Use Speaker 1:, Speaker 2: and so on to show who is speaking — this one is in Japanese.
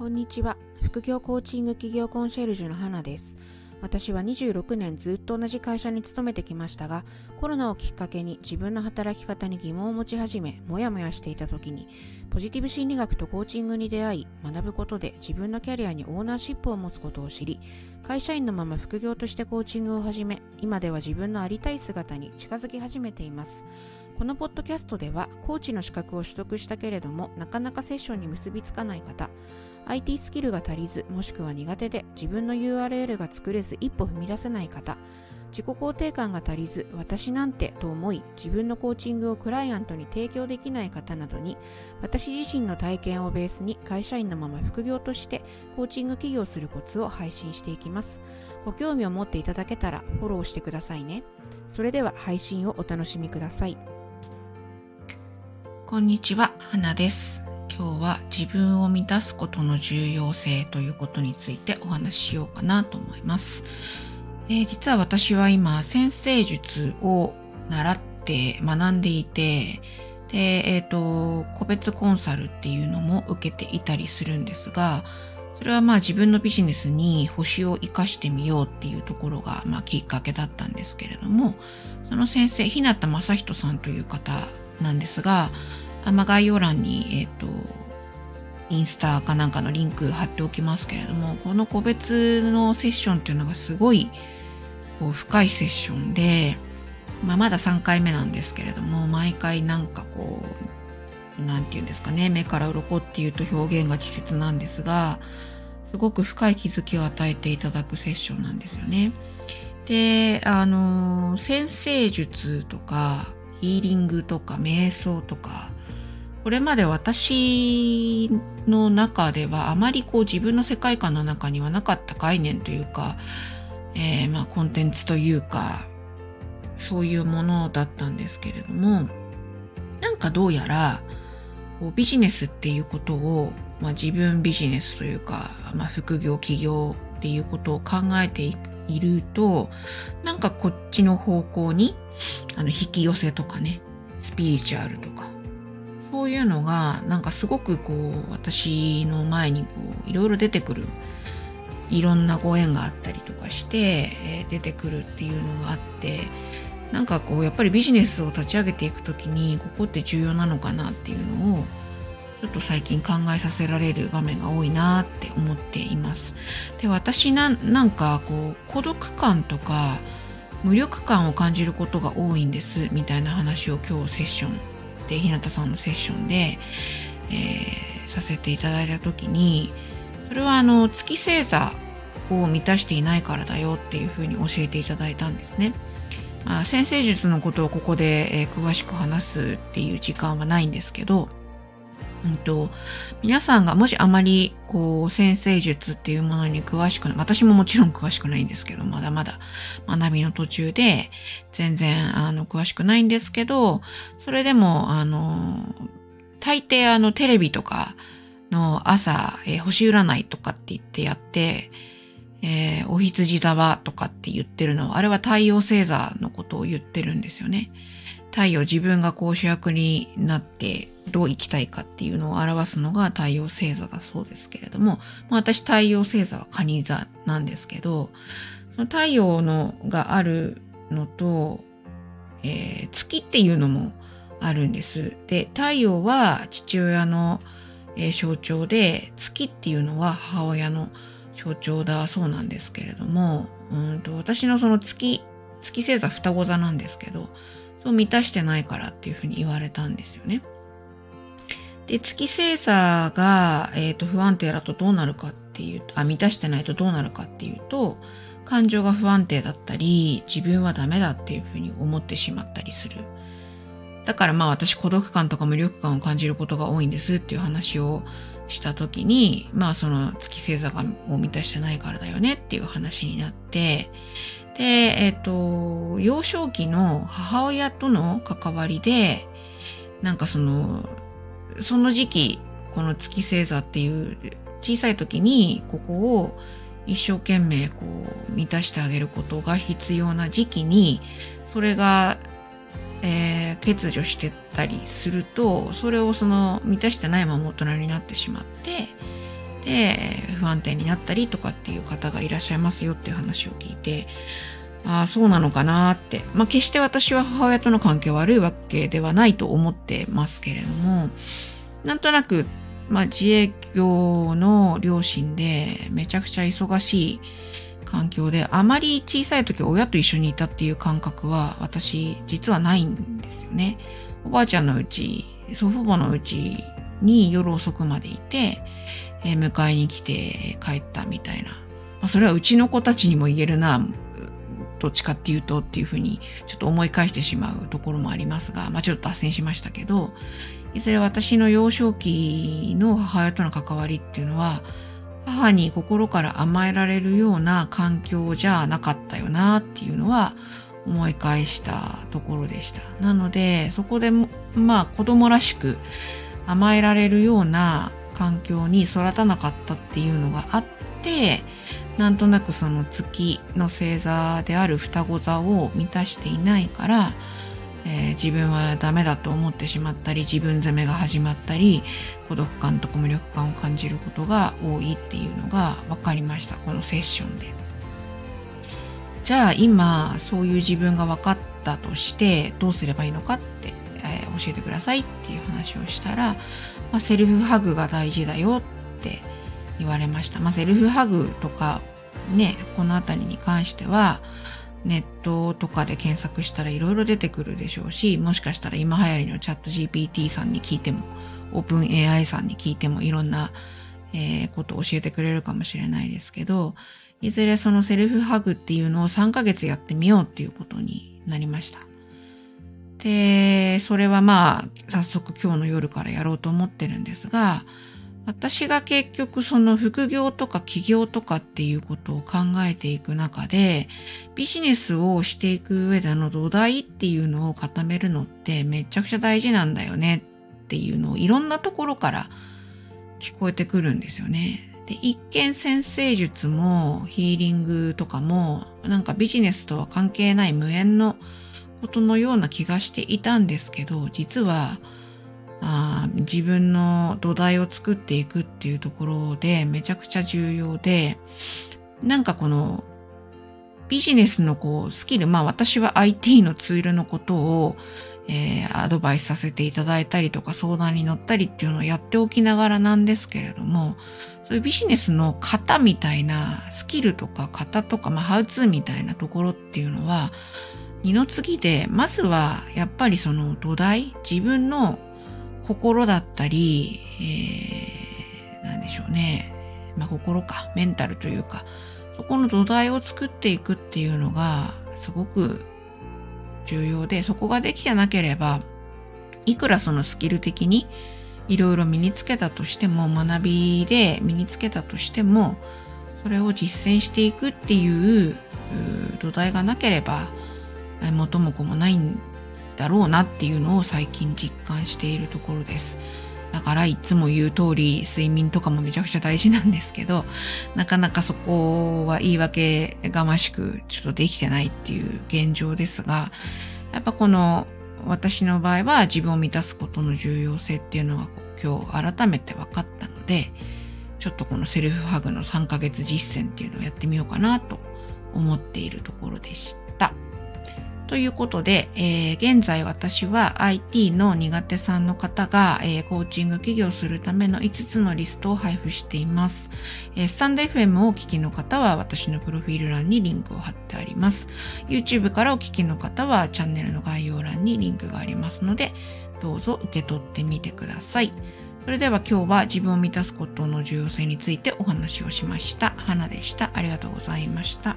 Speaker 1: こんにちは。副業コーチング企業コンシェルジュの花です。私は26年ずっと同じ会社に勤めてきましたが、コロナをきっかけに自分の働き方に疑問を持ち始め、もやもやしていた時に、ポジティブ心理学とコーチングに出会い、学ぶことで自分のキャリアにオーナーシップを持つことを知り、会社員のまま副業としてコーチングを始め、今では自分のありたい姿に近づき始めています。このポッドキャストでは、コーチの資格を取得したけれども、なかなかセッションに結びつかない方、IT スキルが足りずもしくは苦手で自分の URL が作れず一歩踏み出せない方。自己肯定感が足りず私なんてと思い自分のコーチングをクライアントに提供できない方などに私自身の体験をベースに会社員のまま副業としてコーチング起業するコツを配信していきます。ご興味を持っていただけたらフォローしてくださいね。それでは配信をお楽しみください。
Speaker 2: こんにちは花です。今日は自分を満たすことの重要性ということについてお話ししようかなと思います。えー、実は私は今、先生術を習って学んでいて、で、えっ、ー、と、個別コンサルっていうのも受けていたりするんですが、それはまあ自分のビジネスに星を活かしてみようっていうところがまあきっかけだったんですけれども、その先生、日向正人さんという方なんですが、まあ、概要欄に、えっ、ー、と、インスタかなんかのリンク貼っておきますけれども、この個別のセッションっていうのがすごいこう深いセッションで、まあ、まだ3回目なんですけれども、毎回なんかこう、なんて言うんですかね、目から鱗っていうと表現が稚拙なんですが、すごく深い気づきを与えていただくセッションなんですよね。で、あの、先生術とか、ヒーリングとか、瞑想とか、これまで私の中ではあまりこう自分の世界観の中にはなかった概念というか、えー、まあコンテンツというか、そういうものだったんですけれども、なんかどうやら、こうビジネスっていうことを、まあ、自分ビジネスというか、まあ、副業、起業っていうことを考えていると、なんかこっちの方向に、あの、引き寄せとかね、スピリチュアルとか、そういうのがなんかすごくこう私の前にこういろいろ出てくるいろんなご縁があったりとかして、え、出てくるっていうのがあってなんかこうやっぱりビジネスを立ち上げていくときにここって重要なのかなっていうのをちょっと最近考えさせられる場面が多いなって思っています。で、私ななんかこう孤独感とか無力感を感じることが多いんですみたいな話を今日セッションで日向さんのセッションで、えー、させていただいた時にそれはあの月星座を満たしていないからだよっていうふうに教えていただいたんですね。まあ、先生術のことをここで、えー、詳しく話すっていう時間はないんですけど、うんと、皆さんがもしあまり、こう、先生術っていうものに詳しくない、私ももちろん詳しくないんですけど、まだまだ学びの途中で、全然、あの、詳しくないんですけど、それでも、あの、大抵あの、テレビとかの朝、えー、星占いとかって言ってやって、えー、お羊座はとかって言ってるのは、あれは太陽星座のことを言ってるんですよね。太陽自分がこう主役になってどう生きたいかっていうのを表すのが太陽星座だそうですけれども、まあ、私太陽星座は蟹座なんですけど、その太陽のがあるのと、えー、月っていうのもあるんです。で、太陽は父親の、えー、象徴で、月っていうのは母親の象徴だそうなんですけれども、うんと私のその月、月星座双子座なんですけど、そう満たしてないからっていうふうに言われたんですよね。で、月星座が、え、ー、と、不安定だとどうなるかっていうと、あ、満たしてないとどうなるかっていうと、感情が不安定だったり、自分はダメだっていうふうに思ってしまったりする。だからまあ私孤独感とか無力感を感じることが多いんですっていう話をした時に、まあその月星座を満たしてないからだよねっていう話になって、で、えっ、ー、と、幼少期の母親との関わりで、なんかその、その時期、この月星座っていう小さい時にここを一生懸命こう満たしてあげることが必要な時期に、それが、えー、欠如してったりすると、それをその満たしてないまま大人になってしまって、で不安定になったりとかっていう方がいらっしゃいますよっていう話を聞いてああそうなのかなって、まあ、決して私は母親との関係悪いわけではないと思ってますけれどもなんとなく、まあ、自営業の両親でめちゃくちゃ忙しい環境であまり小さい時親と一緒にいたっていう感覚は私実はないんですよね。おばあちゃんのうち祖父母のうちに夜遅くまでいて、え、迎えに来て帰ったみたいな。まあ、それはうちの子たちにも言えるな。どっちかっていうとっていうふうにちょっと思い返してしまうところもありますが、まあちょっと脱線しましたけど、いずれ私の幼少期の母親との関わりっていうのは、母に心から甘えられるような環境じゃなかったよなっていうのは思い返したところでした。なので、そこでもまあ子供らしく甘えられるような環境に育たなかったっていうのがあって、なんとなくその月の星座である双子座を満たしていないから、えー、自分はダメだと思ってしまったり自分責めが始まったり孤独感とか無力感を感じることが多いっていうのが分かりましたこのセッションで。じゃあ今そういう自分が分かったとしてどうすればいいのかって、教えてくださいっていう話をしたら、まあ、セルフハグが大事だよって言われました、まあ、セルフハグとかねこの辺りに関してはネットとかで検索したらいろいろ出てくるでしょうし、もしかしたら今流行りのチャット GPT さんに聞いても、オープン AI さんに聞いてもいろんな、えー、ことを教えてくれるかもしれないですけど、いずれそのセルフハグっていうのを3ヶ月やってみようっていうことになりました。で、それはまあ、早速今日の夜からやろうと思ってるんですが、私が結局その副業とか起業とかっていうことを考えていく中で、ビジネスをしていく上での土台っていうのを固めるのってめちゃくちゃ大事なんだよねっていうのをいろんなところから聞こえてくるんですよね。で一見先生術もヒーリングとかもなんかビジネスとは関係ない無縁のことのような気がしていたんですけど、実はあ自分の土台を作っていくっていうところでめちゃくちゃ重要で、なんかこのビジネスのこうスキル、まあ私は IT のツールのことを、えー、アドバイスさせていただいたりとか相談に乗ったりっていうのをやっておきながらなんですけれども、そういうビジネスの型みたいなスキルとか型とか、まあハウツーみたいなところっていうのは、二の次で、まずはやっぱりその土台、自分の心だったり、えー、なんでしょうね。まあ、心か、メンタルというか、そこの土台を作っていくっていうのが、すごく重要で、そこができてなければ、いくらそのスキル的にいろいろ身につけたとしても、学びで身につけたとしても、それを実践していくっていう土台がなければ、元も子もないんだろうなっていうのを最近実感しているところです。だからいつも言う通り睡眠とかもめちゃくちゃ大事なんですけど、なかなかそこは言い訳がましくちょっとできてないっていう現状ですが、やっぱこの私の場合は自分を満たすことの重要性っていうのが今日改めて分かったので、ちょっとこのセルフハグの3ヶ月実践っていうのをやってみようかなと思っているところでした。ということで、えー、現在私は IT の苦手さんの方が、えー、コーチング起業するための5つのリストを配布しています。えー、スタンド FM をお聞きの方は私のプロフィール欄にリンクを貼ってあります。YouTube からお聞きの方はチャンネルの概要欄にリンクがありますので、どうぞ受け取ってみてください。それでは今日は自分を満たすことの重要性についてお話をしました。花でした。ありがとうございました。